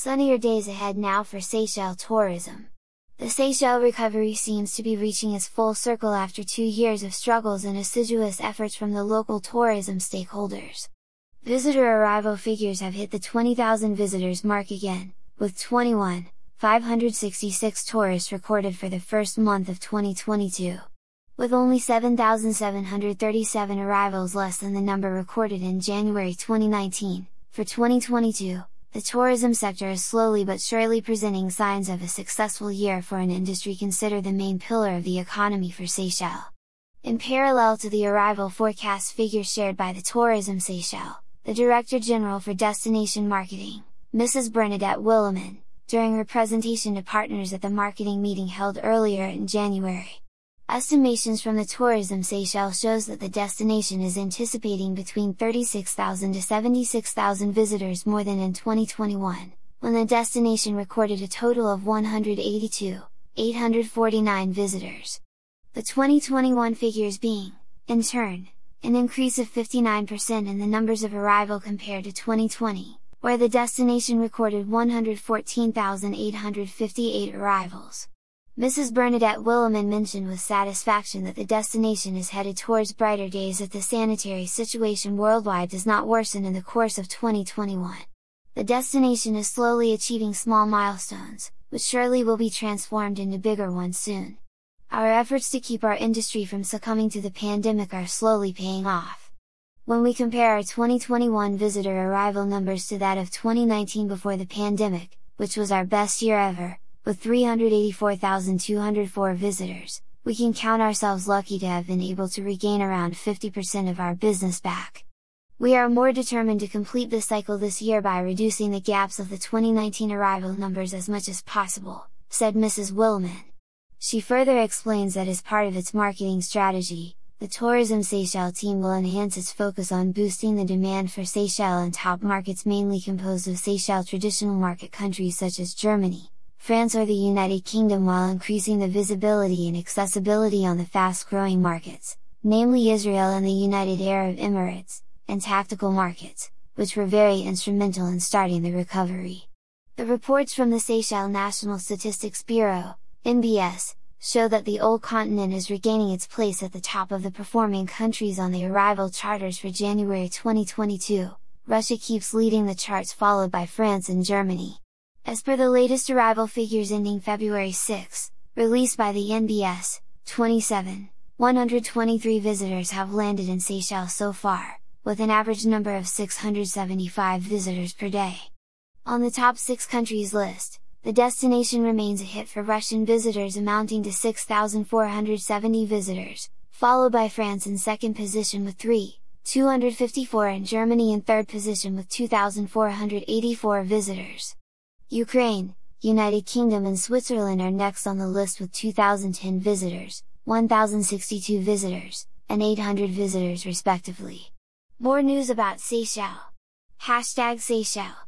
Sunnier days ahead now for Seychelles tourism. The Seychelles recovery seems to be reaching its full circle after two years of struggles and assiduous efforts from the local tourism stakeholders. Visitor arrival figures have hit the 20,000 visitors mark again, with 21, 566 tourists recorded for the first month of 2022. With only 7,737 arrivals less than the number recorded in January 2019, for 2022, the tourism sector is slowly but surely presenting signs of a successful year for an industry considered the main pillar of the economy for Seychelles. In parallel to the arrival forecast figures shared by the Tourism Seychelles, the Director General for Destination Marketing, Mrs. Bernadette Willemin, during her presentation to partners at the marketing meeting held earlier in January, Estimations from the Tourism Seychelles shows that the destination is anticipating between 36,000 to 76,000 visitors more than in 2021, when the destination recorded a total of 182, 849 visitors. The 2021 figures being, in turn, an increase of 59% in the numbers of arrival compared to 2020, where the destination recorded 114,858 arrivals. Mrs. Bernadette Willemin mentioned with satisfaction that the destination is headed towards brighter days if the sanitary situation worldwide does not worsen in the course of 2021. The destination is slowly achieving small milestones, which surely will be transformed into bigger ones soon. Our efforts to keep our industry from succumbing to the pandemic are slowly paying off. When we compare our 2021 visitor arrival numbers to that of 2019 before the pandemic, which was our best year ever, with 384,204 visitors, we can count ourselves lucky to have been able to regain around 50% of our business back. We are more determined to complete this cycle this year by reducing the gaps of the 2019 arrival numbers as much as possible, said Mrs. Willemin. She further explains that as part of its marketing strategy, the Tourism Seychelles team will enhance its focus on boosting the demand for Seychelles in top markets mainly composed of Seychelles traditional market countries such as Germany, France or the United Kingdom while increasing the visibility and accessibility on the fast-growing markets, namely Israel and the United Arab Emirates, and tactical markets, which were very instrumental in starting the recovery. The reports from the Seychelles National Statistics Bureau, NBS, show that the old continent is regaining its place at the top of the performing countries on the arrival charters for January 2022, Russia keeps leading the charts followed by France and Germany. As per the latest arrival figures ending February 6, released by the NBS, 27, 123 visitors have landed in Seychelles so far, with an average number of 675 visitors per day. On the top 6 countries list, the destination remains a hit for Russian visitors amounting to 6,470 visitors, followed by France in second position with 3, 254 and Germany in third position with 2,484 visitors. Ukraine, United Kingdom and Switzerland are next on the list with 2010 visitors, 1062 visitors, and 800 visitors respectively. More news about Seychelles. Hashtag Seychelles.